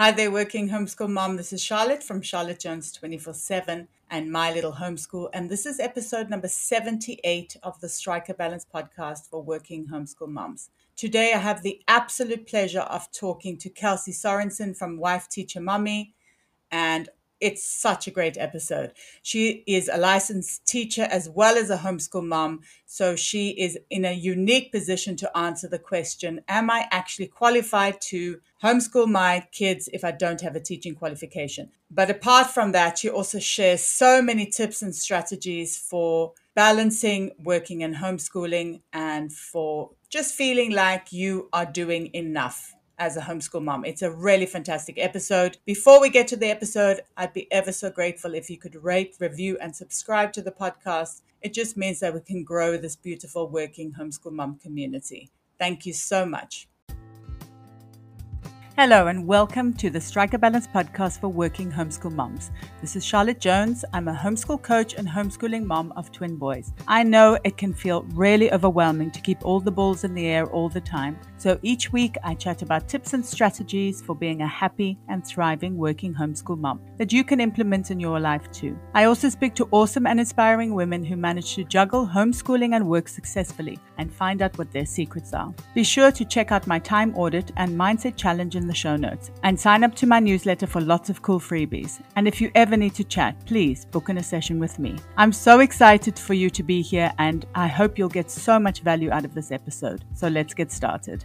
Hi there, working homeschool mom. This is Charlotte from Charlotte Jones 24 7 and My Little Homeschool. And this is episode number 78 of the Strike a Balance podcast for working homeschool moms. Today, I have the absolute pleasure of talking to Kelsey Sorensen from Wife Teacher Mommy and it's such a great episode. She is a licensed teacher as well as a homeschool mom. So she is in a unique position to answer the question Am I actually qualified to homeschool my kids if I don't have a teaching qualification? But apart from that, she also shares so many tips and strategies for balancing working and homeschooling and for just feeling like you are doing enough as a homeschool mom. It's a really fantastic episode. Before we get to the episode, I'd be ever so grateful if you could rate, review, and subscribe to the podcast. It just means that we can grow this beautiful working homeschool mom community. Thank you so much. Hello, and welcome to the Strike a Balance podcast for working homeschool moms. This is Charlotte Jones. I'm a homeschool coach and homeschooling mom of twin boys. I know it can feel really overwhelming to keep all the balls in the air all the time. So each week, I chat about tips and strategies for being a happy and thriving working homeschool mom that you can implement in your life too. I also speak to awesome and inspiring women who manage to juggle homeschooling and work successfully and find out what their secrets are. Be sure to check out my time audit and mindset challenge in the show notes and sign up to my newsletter for lots of cool freebies. And if you ever need to chat, please book in a session with me. I'm so excited for you to be here and I hope you'll get so much value out of this episode. So let's get started.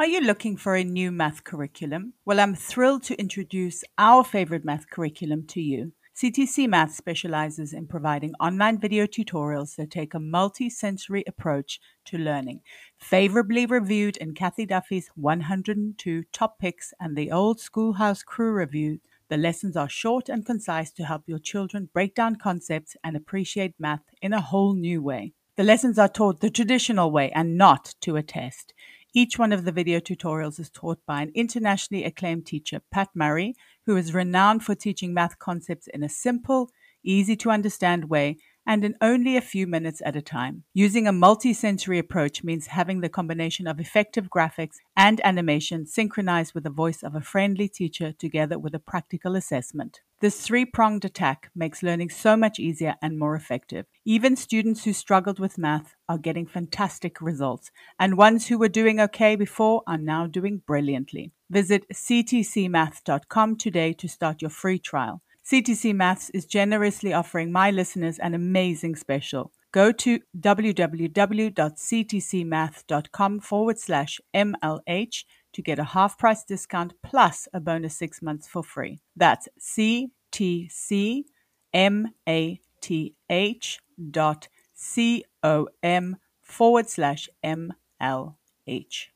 Are you looking for a new math curriculum? Well, I'm thrilled to introduce our favorite math curriculum to you. CTC Math specializes in providing online video tutorials that take a multi-sensory approach to learning. Favorably reviewed in Cathy Duffy's 102 Top Picks and the Old Schoolhouse Crew Review, the lessons are short and concise to help your children break down concepts and appreciate math in a whole new way. The lessons are taught the traditional way and not to a test. Each one of the video tutorials is taught by an internationally acclaimed teacher, Pat Murray, who is renowned for teaching math concepts in a simple, easy to understand way and in only a few minutes at a time. Using a multi-sensory approach means having the combination of effective graphics and animation synchronized with the voice of a friendly teacher together with a practical assessment. This three pronged attack makes learning so much easier and more effective. Even students who struggled with math are getting fantastic results, and ones who were doing okay before are now doing brilliantly. Visit ctcmath.com today to start your free trial. CTC Maths is generously offering my listeners an amazing special. Go to www.ctcmath.com forward slash MLH to get a half price discount plus a bonus six months for free. That's ctcmath dot com forward slash MLH.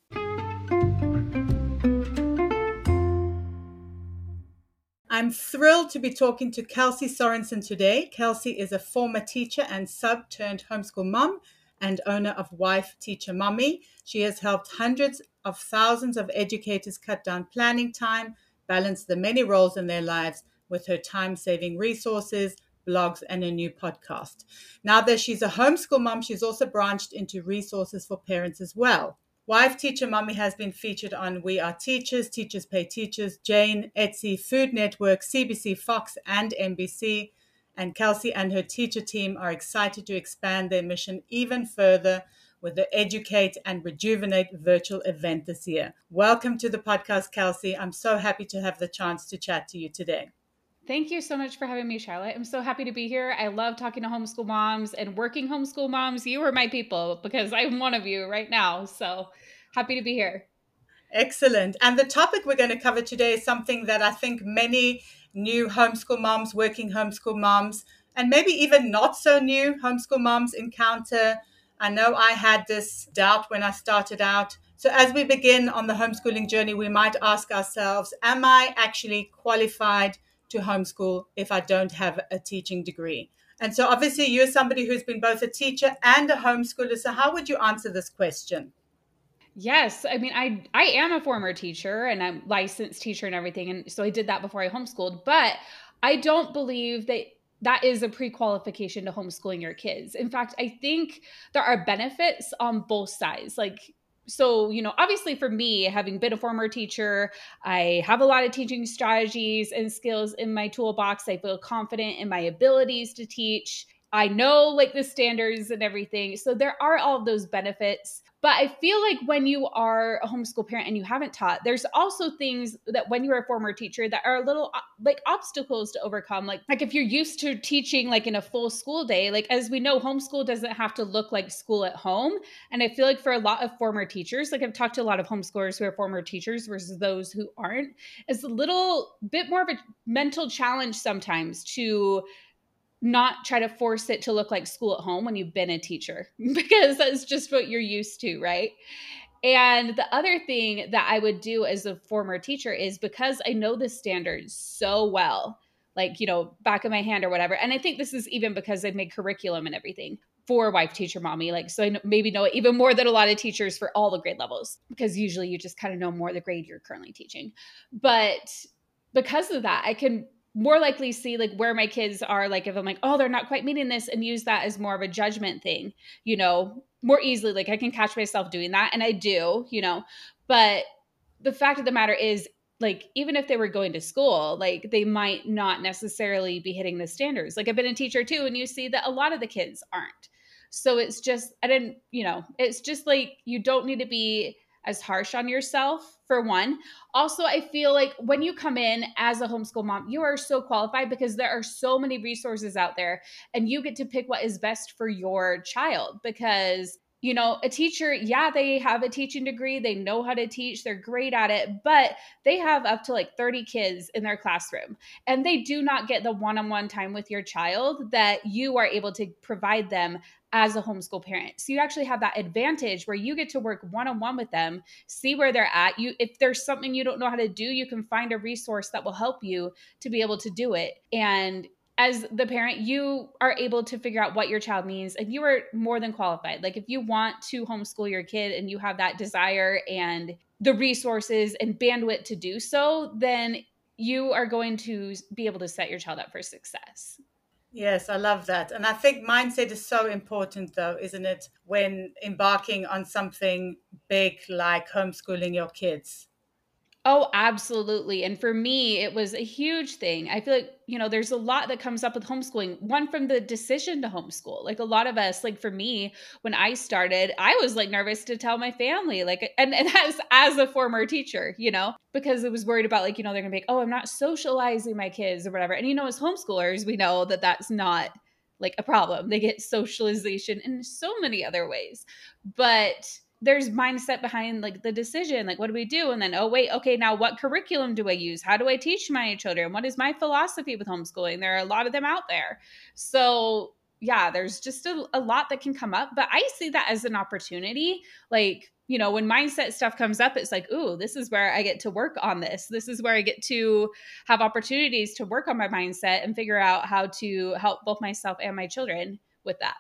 I'm thrilled to be talking to Kelsey Sorensen today. Kelsey is a former teacher and sub turned homeschool mom and owner of Wife Teacher Mommy. She has helped hundreds of thousands of educators cut down planning time, balance the many roles in their lives with her time saving resources, blogs, and a new podcast. Now that she's a homeschool mom, she's also branched into resources for parents as well. Wife Teacher Mommy has been featured on We Are Teachers, Teachers Pay Teachers, Jane, Etsy, Food Network, CBC, Fox, and NBC. And Kelsey and her teacher team are excited to expand their mission even further with the Educate and Rejuvenate virtual event this year. Welcome to the podcast, Kelsey. I'm so happy to have the chance to chat to you today. Thank you so much for having me, Charlotte. I'm so happy to be here. I love talking to homeschool moms and working homeschool moms. You are my people because I'm one of you right now. So happy to be here. Excellent. And the topic we're going to cover today is something that I think many new homeschool moms, working homeschool moms, and maybe even not so new homeschool moms encounter. I know I had this doubt when I started out. So, as we begin on the homeschooling journey, we might ask ourselves Am I actually qualified to homeschool if I don't have a teaching degree? And so, obviously, you're somebody who's been both a teacher and a homeschooler. So, how would you answer this question? Yes, I mean, I I am a former teacher and I'm licensed teacher and everything, and so I did that before I homeschooled. But I don't believe that that is a pre-qualification to homeschooling your kids. In fact, I think there are benefits on both sides. Like so you know obviously for me having been a former teacher i have a lot of teaching strategies and skills in my toolbox i feel confident in my abilities to teach i know like the standards and everything so there are all those benefits but I feel like when you are a homeschool parent and you haven't taught, there's also things that when you're a former teacher that are a little uh, like obstacles to overcome. Like, like if you're used to teaching like in a full school day, like as we know, homeschool doesn't have to look like school at home. And I feel like for a lot of former teachers, like I've talked to a lot of homeschoolers who are former teachers versus those who aren't, it's a little bit more of a mental challenge sometimes to not try to force it to look like school at home when you've been a teacher because that's just what you're used to, right? And the other thing that I would do as a former teacher is because I know the standards so well, like, you know, back of my hand or whatever. And I think this is even because I've made curriculum and everything for wife teacher mommy. Like, so I maybe know it even more than a lot of teachers for all the grade levels because usually you just kind of know more the grade you're currently teaching. But because of that, I can more likely see like where my kids are like if i'm like oh they're not quite meeting this and use that as more of a judgment thing you know more easily like i can catch myself doing that and i do you know but the fact of the matter is like even if they were going to school like they might not necessarily be hitting the standards. Like i've been a teacher too and you see that a lot of the kids aren't. So it's just i didn't you know it's just like you don't need to be as harsh on yourself for one. Also, I feel like when you come in as a homeschool mom, you are so qualified because there are so many resources out there and you get to pick what is best for your child because you know, a teacher, yeah, they have a teaching degree, they know how to teach, they're great at it, but they have up to like 30 kids in their classroom. And they do not get the one on one time with your child that you are able to provide them as a homeschool parent. So you actually have that advantage where you get to work one-on-one with them, see where they're at. You if there's something you don't know how to do, you can find a resource that will help you to be able to do it. And as the parent, you are able to figure out what your child needs and you are more than qualified. Like if you want to homeschool your kid and you have that desire and the resources and bandwidth to do so, then you are going to be able to set your child up for success. Yes, I love that. And I think mindset is so important, though, isn't it, when embarking on something big like homeschooling your kids? Oh, absolutely. And for me, it was a huge thing. I feel like, you know, there's a lot that comes up with homeschooling. One from the decision to homeschool. Like a lot of us, like for me, when I started, I was like nervous to tell my family, like, and, and as, as a former teacher, you know, because I was worried about like, you know, they're gonna be like, oh, I'm not socializing my kids or whatever. And, you know, as homeschoolers, we know that that's not like a problem. They get socialization in so many other ways. But, there's mindset behind like the decision like what do we do? And then oh wait okay now what curriculum do i use? How do i teach my children? What is my philosophy with homeschooling? There are a lot of them out there. So yeah there's just a, a lot that can come up but i see that as an opportunity. Like you know when mindset stuff comes up it's like ooh this is where i get to work on this. This is where i get to have opportunities to work on my mindset and figure out how to help both myself and my children with that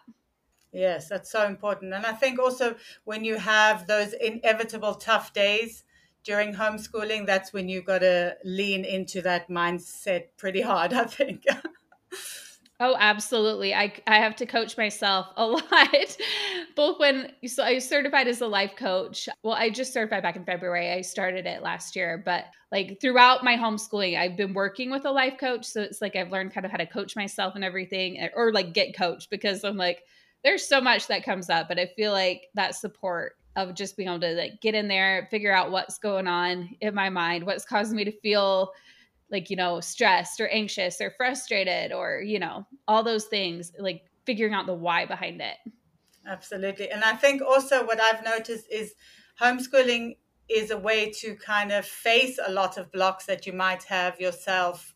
Yes, that's so important. And I think also when you have those inevitable tough days during homeschooling, that's when you've got to lean into that mindset pretty hard, I think. Oh, absolutely. I, I have to coach myself a lot. Both when so I certified as a life coach. Well, I just certified back in February. I started it last year, but like throughout my homeschooling, I've been working with a life coach. So it's like I've learned kind of how to coach myself and everything, or like get coached because I'm like, there's so much that comes up, but I feel like that support of just being able to like get in there, figure out what's going on in my mind, what's causing me to feel like, you know, stressed or anxious or frustrated or, you know, all those things, like figuring out the why behind it. Absolutely. And I think also what I've noticed is homeschooling is a way to kind of face a lot of blocks that you might have yourself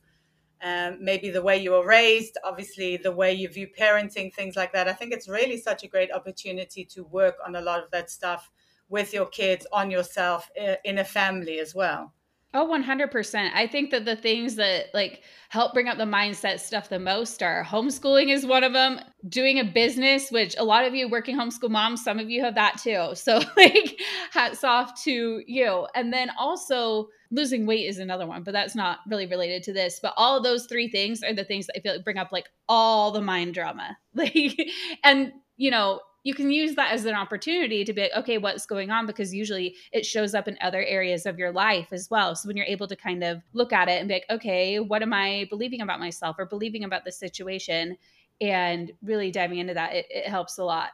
um, maybe the way you were raised, obviously the way you view parenting, things like that. I think it's really such a great opportunity to work on a lot of that stuff with your kids, on yourself, in a family as well. Oh, 100%. I think that the things that like help bring up the mindset stuff the most are homeschooling is one of them, doing a business, which a lot of you working homeschool moms, some of you have that too. So like hats off to you. And then also losing weight is another one, but that's not really related to this. But all of those three things are the things that I feel like bring up like all the mind drama. Like and you know, you can use that as an opportunity to be like, okay, what's going on? Because usually it shows up in other areas of your life as well. So when you're able to kind of look at it and be like, okay, what am I believing about myself or believing about the situation? And really diving into that, it, it helps a lot.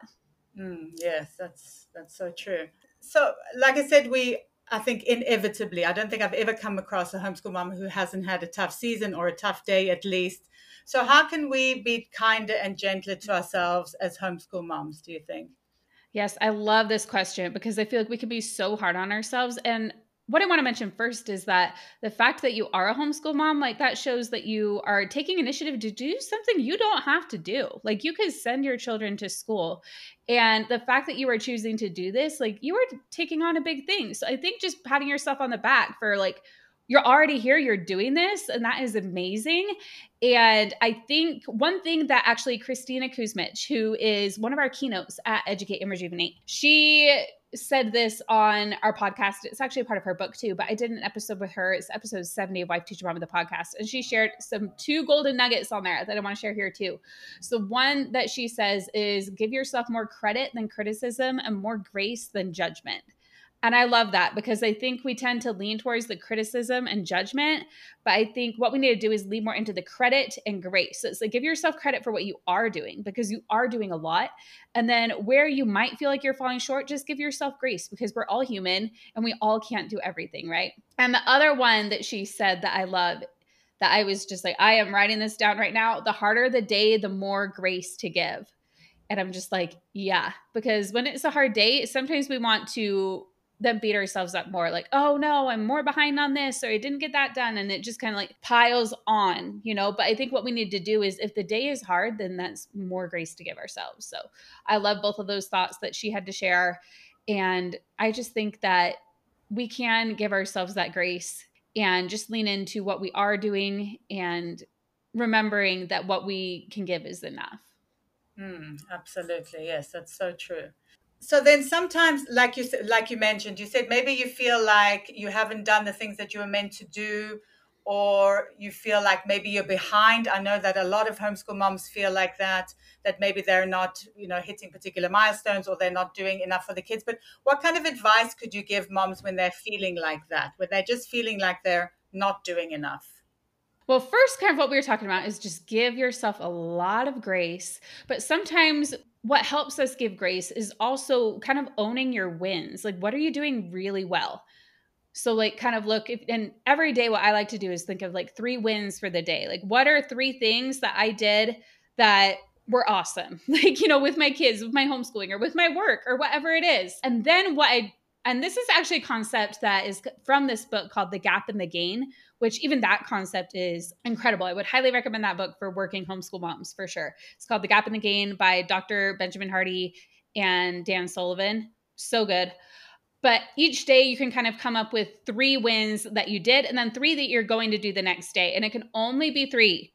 Mm, yes, that's that's so true. So, like I said, we I think inevitably, I don't think I've ever come across a homeschool mom who hasn't had a tough season or a tough day at least. So, how can we be kinder and gentler to ourselves as homeschool moms, do you think? Yes, I love this question because I feel like we can be so hard on ourselves. And what I want to mention first is that the fact that you are a homeschool mom, like that shows that you are taking initiative to do something you don't have to do. Like you could send your children to school. And the fact that you are choosing to do this, like you are taking on a big thing. So I think just patting yourself on the back for like you're already here, you're doing this, and that is amazing. And I think one thing that actually Kristina Kuzmic, who is one of our keynotes at Educate and Rejuvenate, she said this on our podcast. It's actually part of her book too, but I did an episode with her. It's episode 70 of Wife Teacher Mom of the podcast. And she shared some two golden nuggets on there that I want to share here too. So one that she says is give yourself more credit than criticism and more grace than judgment. And I love that because I think we tend to lean towards the criticism and judgment. But I think what we need to do is lean more into the credit and grace. So it's like give yourself credit for what you are doing because you are doing a lot. And then where you might feel like you're falling short, just give yourself grace because we're all human and we all can't do everything, right? And the other one that she said that I love that I was just like, I am writing this down right now. The harder the day, the more grace to give. And I'm just like, yeah, because when it's a hard day, sometimes we want to then beat ourselves up more like oh no i'm more behind on this or i didn't get that done and it just kind of like piles on you know? But i think what we need to do is if the day is hard then that's more grace to give ourselves. So i love both of those thoughts that she had to share and i just think that we can give ourselves that grace and just lean into what we are doing and remembering that what we can give is enough. Mm, absolutely yes that's so true so then sometimes like you said like you mentioned you said maybe you feel like you haven't done the things that you were meant to do or you feel like maybe you're behind. I know that a lot of homeschool moms feel like that that maybe they're not you know hitting particular milestones or they're not doing enough for the kids. But what kind of advice could you give moms when they're feeling like that when they're just feeling like they're not doing enough well, first, kind of what we were talking about is just give yourself a lot of grace. But sometimes what helps us give grace is also kind of owning your wins. Like, what are you doing really well? So, like, kind of look, if, and every day, what I like to do is think of like three wins for the day. Like, what are three things that I did that were awesome? Like, you know, with my kids, with my homeschooling, or with my work, or whatever it is. And then what I and this is actually a concept that is from this book called The Gap and the Gain, which even that concept is incredible. I would highly recommend that book for working homeschool moms for sure. It's called The Gap and the Gain by Dr. Benjamin Hardy and Dan Sullivan. So good. But each day you can kind of come up with three wins that you did and then three that you're going to do the next day. And it can only be three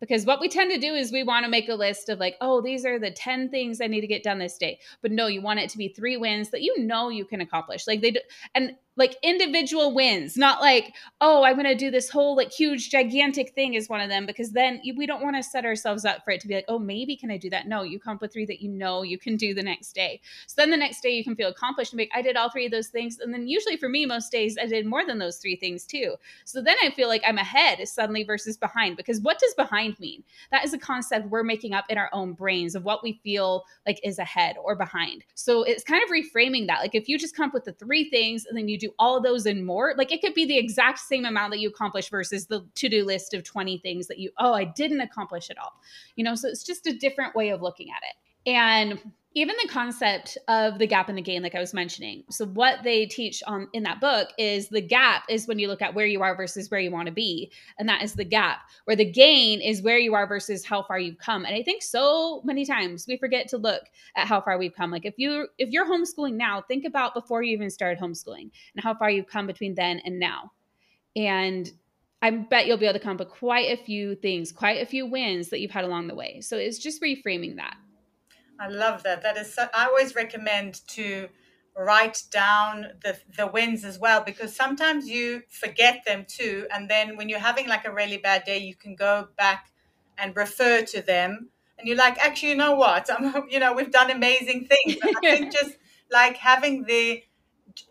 because what we tend to do is we want to make a list of like oh these are the 10 things i need to get done this day. But no you want it to be three wins that you know you can accomplish. Like they do and like individual wins, not like, oh, I'm going to do this whole like huge, gigantic thing is one of them, because then we don't want to set ourselves up for it to be like, oh, maybe can I do that? No, you come up with three that you know you can do the next day. So then the next day you can feel accomplished and be like, I did all three of those things. And then usually for me, most days I did more than those three things too. So then I feel like I'm ahead suddenly versus behind, because what does behind mean? That is a concept we're making up in our own brains of what we feel like is ahead or behind. So it's kind of reframing that. Like if you just come up with the three things and then you do all those and more, like it could be the exact same amount that you accomplish versus the to do list of 20 things that you, oh, I didn't accomplish it all. You know, so it's just a different way of looking at it. And even the concept of the gap in the gain like i was mentioning so what they teach on in that book is the gap is when you look at where you are versus where you want to be and that is the gap where the gain is where you are versus how far you've come and i think so many times we forget to look at how far we've come like if you if you're homeschooling now think about before you even started homeschooling and how far you've come between then and now And I bet you'll be able to come up with quite a few things, quite a few wins that you've had along the way. So it's just reframing that. I love that. That is, so, I always recommend to write down the the wins as well because sometimes you forget them too, and then when you're having like a really bad day, you can go back and refer to them, and you're like, actually, you know what? I'm, you know, we've done amazing things. I think just like having the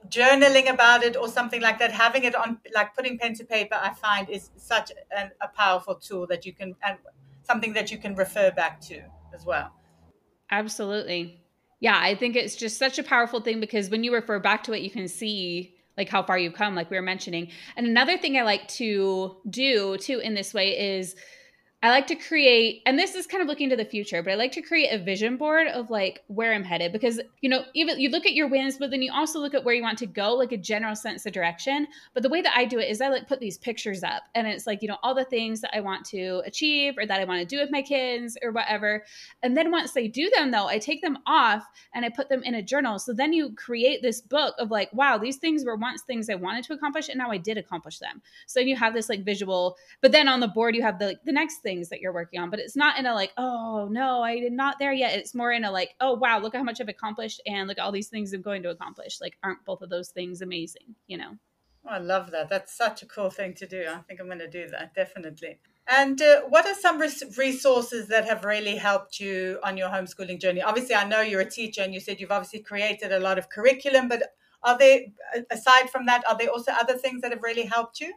journaling about it or something like that having it on like putting pen to paper i find is such an, a powerful tool that you can and something that you can refer back to as well absolutely. Yeah i think it's just such a powerful thing because when you refer back to it you can see like how far you've come like we were mentioning. And another thing i like to do too in this way is I like to create, and this is kind of looking to the future, but I like to create a vision board of like where I'm headed because, you know, even you look at your wins, but then you also look at where you want to go, like a general sense of direction. But the way that I do it is I like put these pictures up and it's like, you know, all the things that I want to achieve or that I want to do with my kids or whatever. And then once they do them, though, I take them off and I put them in a journal. So then you create this book of like, wow, these things were once things I wanted to accomplish and now I did accomplish them. So you have this like visual, but then on the board, you have the, the next things that you're working on, but it's not in a like, oh no, I did not there yet. It's more in a like, oh wow, look how much I've accomplished and look at all these things I'm going to accomplish. Like, aren't both of those things amazing? You know? Oh, I love that. That's such a cool thing to do. I think I'm going to do that definitely. And uh, what are some res- resources that have really helped you on your homeschooling journey? Obviously, I know you're a teacher and you said you've obviously created a lot of curriculum, but are there, aside from that, are there also other things that have really helped you?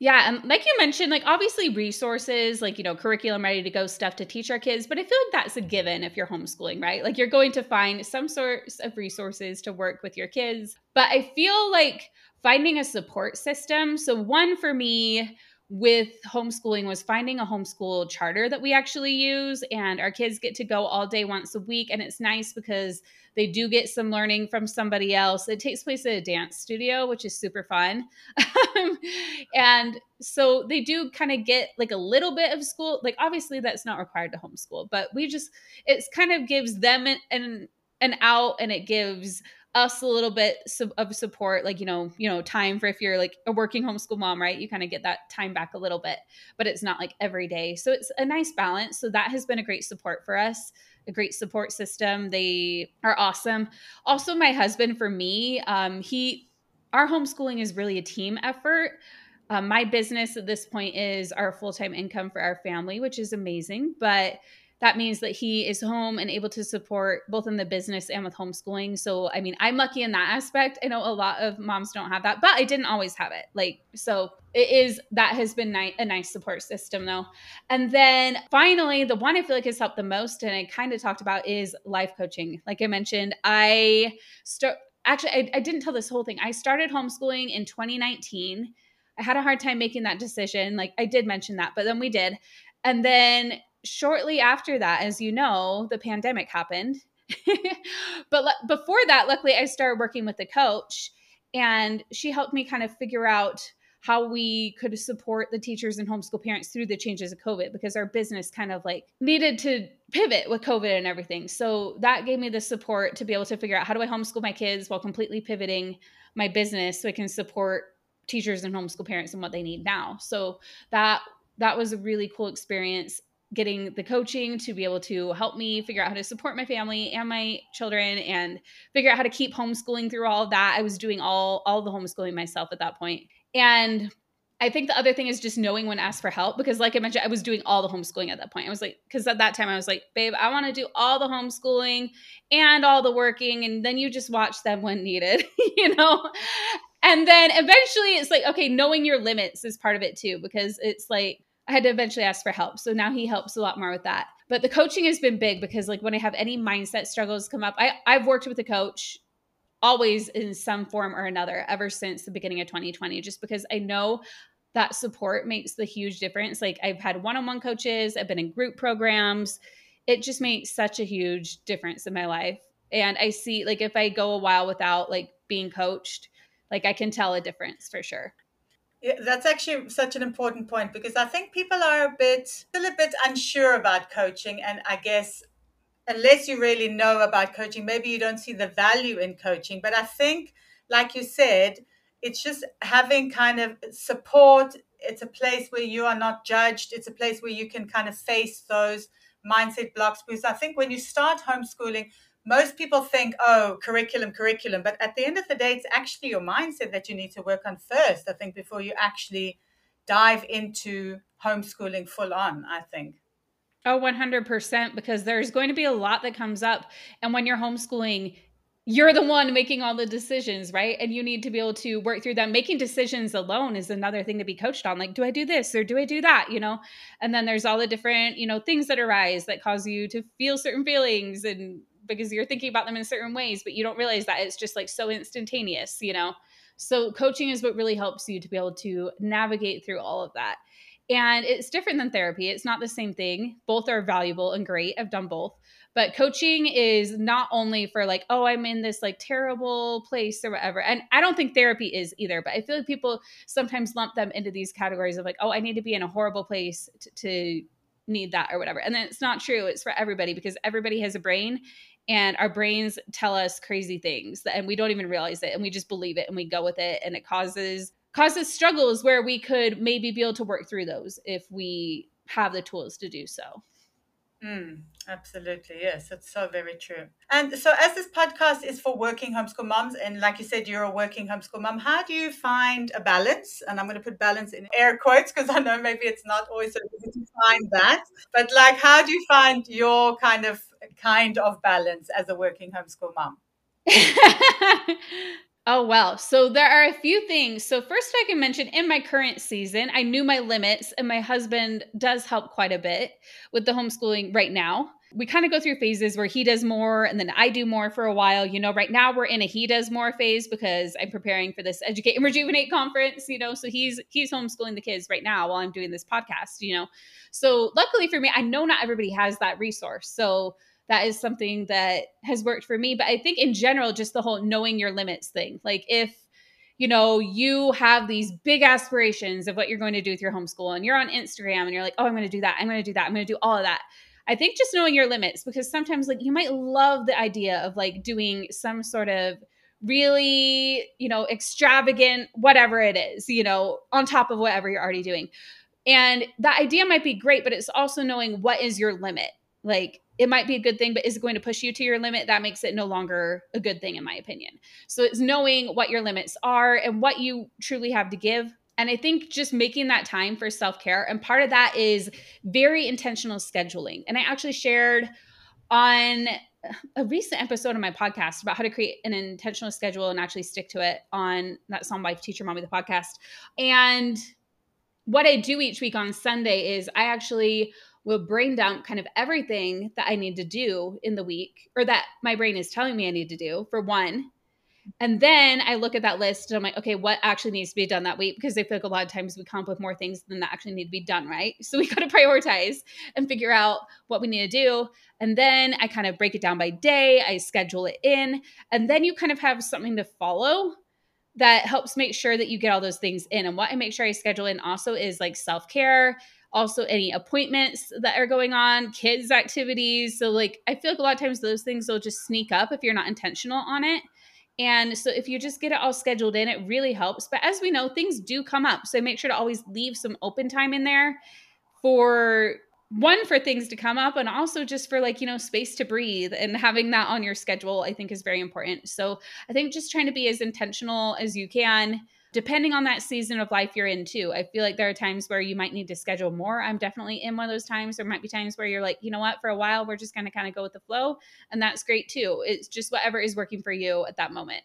Yeah, and like you mentioned, like obviously resources, like you know, curriculum ready to go stuff to teach our kids, but I feel like that's a given if you're homeschooling, right? Like you're going to find some sorts of resources to work with your kids. But I feel like finding a support system. So one for me with homeschooling was finding a homeschool charter that we actually use and our kids get to go all day once a week and it's nice because they do get some learning from somebody else. It takes place at a dance studio, which is super fun. and so they do kind of get like a little bit of school. Like obviously that's not required to homeschool, but we just it's kind of gives them an an, an out and it gives us a little bit of support like you know you know time for if you're like a working homeschool mom right you kind of get that time back a little bit but it's not like every day so it's a nice balance so that has been a great support for us a great support system. They are awesome. Also, my husband, for me, um, he, our homeschooling is really a team effort. Um, my business at this point is our full time income for our family, which is amazing. But that means that he is home and able to support both in the business and with homeschooling. So, I mean, I'm lucky in that aspect. I know a lot of moms don't have that, but I didn't always have it. Like, so it is that has been ni- a nice support system though. And then finally, the one I feel like has helped the most, and I kind of talked about, is life coaching. Like I mentioned, I start actually, I, I didn't tell this whole thing. I started homeschooling in 2019. I had a hard time making that decision. Like I did mention that, but then we did. And then shortly after that, as you know, the pandemic happened. but le- before that, luckily, I started working with a coach, and she helped me kind of figure out how we could support the teachers and homeschool parents through the changes of COVID because our business kind of like needed to pivot with COVID and everything. So that gave me the support to be able to figure out how do I homeschool my kids while completely pivoting my business so I can support teachers and homeschool parents and what they need now. So that that was a really cool experience getting the coaching to be able to help me figure out how to support my family and my children and figure out how to keep homeschooling through all of that. I was doing all all the homeschooling myself at that point. And I think the other thing is just knowing when to ask for help because, like I mentioned, I was doing all the homeschooling at that point. I was like, because at that time I was like, babe, I want to do all the homeschooling and all the working. And then you just watch them when needed, you know? And then eventually it's like, okay, knowing your limits is part of it too, because it's like, I had to eventually ask for help. So now he helps a lot more with that. But the coaching has been big because like when I have any mindset struggles come up, I, I've worked with a coach always in some form or another ever since the beginning of 2020, just because I know that support makes the huge difference. Like I've had one-on-one coaches, I've been in group programs. It just makes such a huge difference in my life. And I see like if I go a while without like being coached, like I can tell a difference for sure. That's actually such an important point because I think people are a bit still a bit unsure about coaching, and I guess unless you really know about coaching, maybe you don't see the value in coaching. But I think, like you said, it's just having kind of support. It's a place where you are not judged. It's a place where you can kind of face those mindset blocks. Because I think when you start homeschooling, most people think, oh, curriculum, curriculum. But at the end of the day, it's actually your mindset that you need to work on first, I think, before you actually dive into homeschooling full on, I think. Oh, 100%, because there's going to be a lot that comes up. And when you're homeschooling, you're the one making all the decisions, right? And you need to be able to work through them. Making decisions alone is another thing to be coached on. Like, do I do this or do I do that? You know? And then there's all the different, you know, things that arise that cause you to feel certain feelings and because you're thinking about them in certain ways, but you don't realize that it's just like so instantaneous, you know? So coaching is what really helps you to be able to navigate through all of that. And it's different than therapy. It's not the same thing. Both are valuable and great. I've done both. But coaching is not only for like, oh, I'm in this like terrible place or whatever. And I don't think therapy is either, but I feel like people sometimes lump them into these categories of like, oh, I need to be in a horrible place to, to need that or whatever. And then it's not true. It's for everybody because everybody has a brain and our brains tell us crazy things and we don't even realize it and we just believe it and we go with it and it causes causes struggles where we could maybe be able to work through those if we have the tools to do so Mm, absolutely. Yes, it's so very true. And so, as this podcast is for working homeschool moms, and like you said, you're a working homeschool mom, how do you find a balance? And I'm going to put balance in air quotes because I know maybe it's not always so easy to find that. But, like, how do you find your kind of kind of balance as a working homeschool mom? Oh, well. So there are a few things. So, first, I can mention in my current season, I knew my limits, and my husband does help quite a bit with the homeschooling right now. We kind of go through phases where he does more and then I do more for a while. You know, right now we're in a he does more phase because I'm preparing for this Educate and Rejuvenate conference, you know. So he's he's homeschooling the kids right now while I'm doing this podcast, you know. So luckily for me, I know not everybody has that resource. So that is something that has worked for me. But I think in general, just the whole knowing your limits thing. Like if you know, you have these big aspirations of what you're going to do with your homeschool and you're on Instagram and you're like, oh, I'm going to do that. I'm going to do that. I'm going to do all of that. I think just knowing your limits because sometimes like you might love the idea of like doing some sort of really, you know, extravagant whatever it is, you know, on top of whatever you're already doing. And that idea might be great, but it's also knowing what is your limit. Like it might be a good thing, but is it going to push you to your limit? That makes it no longer a good thing, in my opinion. So it's knowing what your limits are and what you truly have to give. And I think just making that time for self care. And part of that is very intentional scheduling. And I actually shared on a recent episode of my podcast about how to create an intentional schedule and actually stick to it on that Some Wife Teacher Mommy, the podcast. And what I do each week on Sunday is I actually will brain dump kind of everything that I need to do in the week or that my brain is telling me I need to do for one. And then I look at that list and I'm like, okay, what actually needs to be done that week? Because I feel like a lot of times we come up with more things than that actually need to be done, right? So we got to prioritize and figure out what we need to do. And then I kind of break it down by day, I schedule it in, and then you kind of have something to follow that helps make sure that you get all those things in. And what I make sure I schedule in also is like self care also any appointments that are going on, kids' activities. So, like, I feel like a lot of times those things will just sneak up if you're not intentional on it. And so, if you just get it all scheduled in, it really helps. But as we know, things do come up. So, make sure to always leave some open time in there for one, for things to come up, and also just for like, you know, space to breathe and having that on your schedule, I think is very important. So, I think just trying to be as intentional as you can depending on that season of life you're in too. I feel like there are times where you might need to schedule more. I'm definitely in one of those times. There might be times where you're like, you know what, for a while we're just going to kind of go with the flow, and that's great too. It's just whatever is working for you at that moment.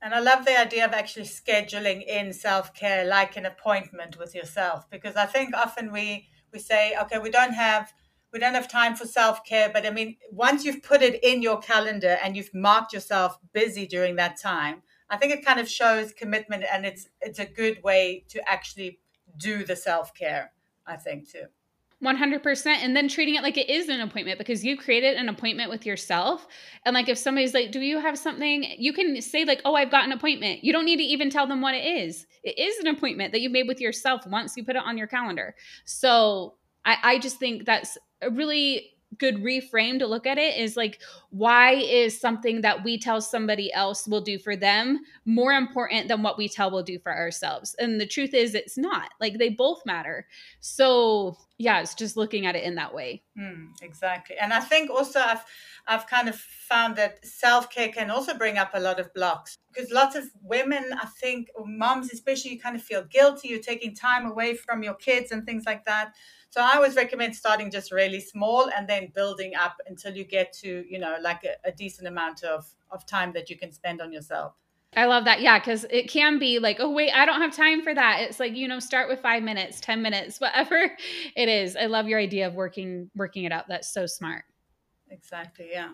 And I love the idea of actually scheduling in self-care like an appointment with yourself because I think often we we say, okay, we don't have we don't have time for self-care, but I mean, once you've put it in your calendar and you've marked yourself busy during that time, I think it kind of shows commitment and it's it's a good way to actually do the self-care, I think too. 100% and then treating it like it is an appointment because you created an appointment with yourself. And like if somebody's like do you have something? You can say like oh i've got an appointment. You don't need to even tell them what it is. It is an appointment that you made with yourself once you put it on your calendar. So i, I just think that's a really good reframe to look at it is like why is something that we tell somebody else will do for them more important than what we tell we'll do for ourselves? And the truth is it's not. Like they both matter. So yeah it's just looking at it in that way. Mm, exactly. And i think also i've i've kind of found that self-care can also bring up a lot of blocks because lots of women i think moms especially you kind of feel guilty. You're taking time away from your kids and things like that so I always recommend starting just really small and then building up until you get to, you know, like a, a decent amount of, of time that you can spend on yourself. I love that. Yeah, because it can be like, oh, wait, I don't have time for that. It's like, you know, start with five minutes, 10 minutes, whatever it is. I love your idea of working working it out. That's so smart. Exactly. Yeah.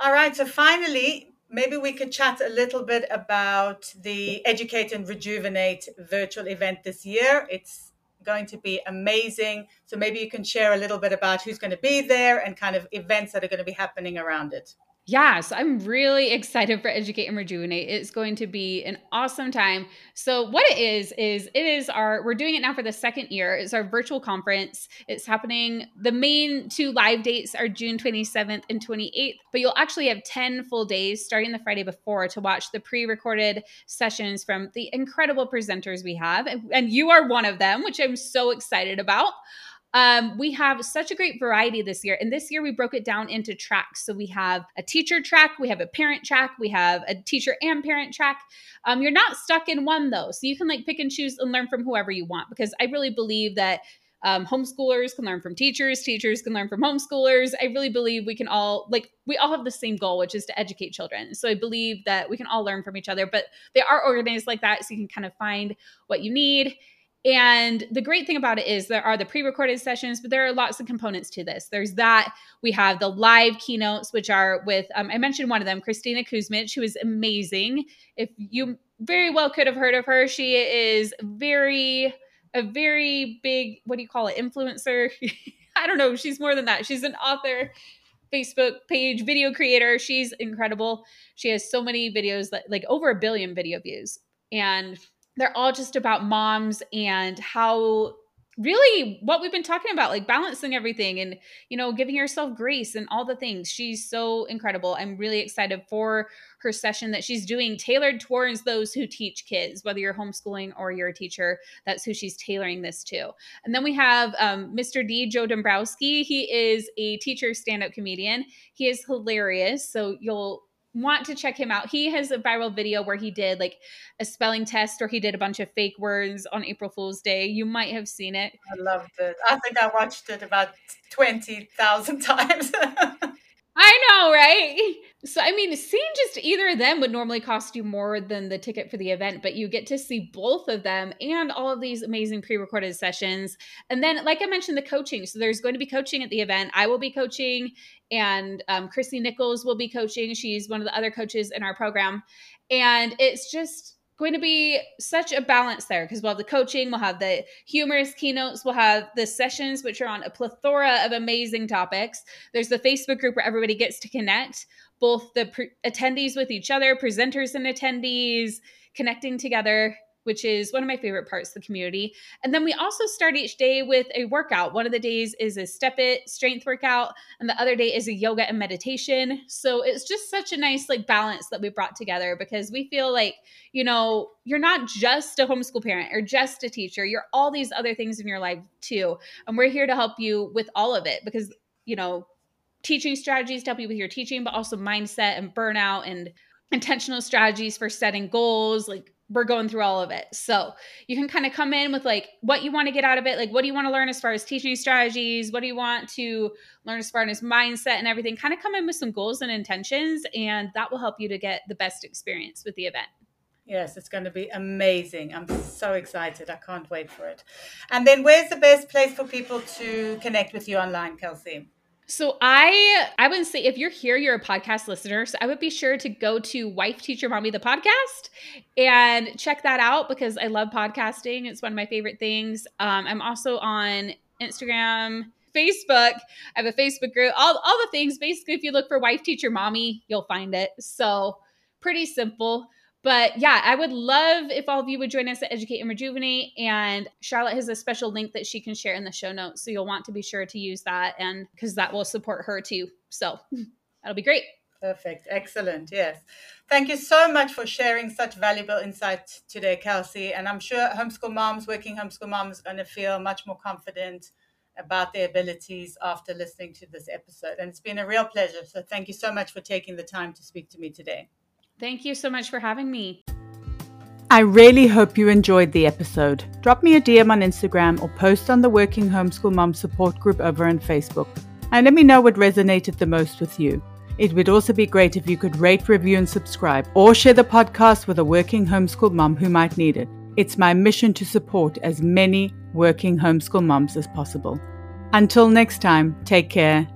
All right. So finally, maybe we could chat a little bit about the Educate and Rejuvenate virtual event this year. It's going to be amazing. So maybe you can share a little bit about who's going to be there and kind of events that are going to be happening around it. Yeah, so I'm really excited for Educate and Rejuvenate. It's going to be an awesome time. So what it is is it is our we're doing it now for the second year. It's our virtual conference. It's happening the main two live dates are June 27th and 28th, but you'll actually have 10 full days starting the Friday before to watch the pre-recorded sessions from the incredible presenters we have. And you are one of them, which I'm so excited about. Um, we have such a great variety this year. And this year we broke it down into tracks. So we have a teacher track, we have a parent track, we have a teacher and parent track. Um, you're not stuck in one though. So you can like pick and choose and learn from whoever you want because I really believe that um, homeschoolers can learn from teachers teachers can learn from homeschoolers i really believe we can all like we all have the same goal which is to educate children so i believe that we can all learn from each other but they are organized like that so you can kind of find what you need and the great thing about it is there are the pre recorded sessions, but there are lots of components to this. There's that. We have the live keynotes, which are with, um, I mentioned one of them, Kristina Kuzmic, who is amazing. If you very well could have heard of her, she is very, a very big, what do you call it, influencer? I don't know. She's more than that. She's an author. Facebook page, video creator. She's incredible. She has so many videos that like over a billion video views. And they're all just about moms and how really what we've been talking about like balancing everything and you know giving yourself grace and all the things. She's so incredible. I'm really excited for her session that she's doing tailored towards those who teach kids whether you're homeschooling or you're a teacher that's who she's tailoring this to. And then we have um, mr d joe dombrowski. He is a teacher stand-up comedian. He is hilarious so you'll want to check him out. He has a viral video where he did like a spelling test or he did a bunch of fake words on April Fool's Day. You might have seen it. I loved it. I think I watched it about 20,000 times. I know, right? So, I mean, seeing just either of them would normally cost you more than the ticket for the event, but you get to see both of them and all of these amazing pre recorded sessions. And then, like I mentioned, the coaching. So, there's going to be coaching at the event. I will be coaching, and um, Chrissy Nichols will be coaching. She's one of the other coaches in our program. And it's just, going to be such a balance there because we'll have the coaching, we'll have the humorous keynotes, we'll have the sessions, which are on a plethora of amazing topics. There's the Facebook group where everybody gets to connect, both the pre- attendees with each other, presenters and attendees connecting together which is one of my favorite parts of the community. And then we also start each day with a workout. One of the days is a step it strength workout, and the other day is a yoga and meditation. So it's just such a nice like balance that we brought together because we feel like, you know, you're not just a homeschool parent or just a teacher, you're all these other things in your life too. And we're here to help you with all of it because, you know, teaching strategies to help you with your teaching, but also mindset and burnout and intentional strategies for setting goals, like we're going through all of it. So you can kind of come in with like what you want to get out of it. Like, what do you want to learn as far as teaching strategies? What do you want to learn as far as mindset and everything? Kind of come in with some goals and intentions, and that will help you to get the best experience with the event. Yes, it's going to be amazing. I'm so excited. I can't wait for it. And then, where's the best place for people to connect with you online, Kelsey? So I I would say if you're here, you're a podcast listener. So I would be sure to go to Wife Teacher Mommy the podcast and check that out because I love podcasting. It's one of my favorite things. Um, I'm also on Instagram, Facebook. I have a Facebook group, all all the things. Basically, if you look for Wife Teacher Mommy, you'll find it. So pretty simple. But yeah, I would love if all of you would join us at Educate and Rejuvenate. And Charlotte has a special link that she can share in the show notes. So you'll want to be sure to use that and because that will support her too. So that'll be great. Perfect. Excellent. Yes. Thank you so much for sharing such valuable insight today, Kelsey. And I'm sure homeschool moms, working homeschool moms, are going to feel much more confident about their abilities after listening to this episode. And it's been a real pleasure. So thank you so much for taking the time to speak to me today. Thank you so much for having me. I really hope you enjoyed the episode. Drop me a DM on Instagram or post on the Working Homeschool Mom support group over on Facebook. And let me know what resonated the most with you. It would also be great if you could rate, review, and subscribe, or share the podcast with a working homeschool mom who might need it. It's my mission to support as many working homeschool moms as possible. Until next time, take care